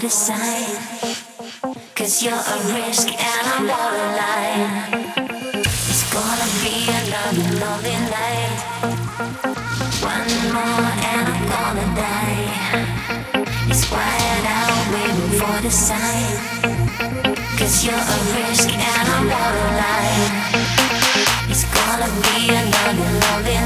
sign. Cause you're a risk and I'm borderline. It's gonna be another lonely night. One more and I'm gonna die. It's quiet out waiting for the sign. Cause you're a risk and I'm borderline. It's gonna be another lonely night.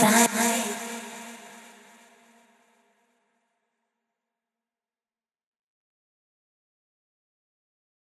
Side.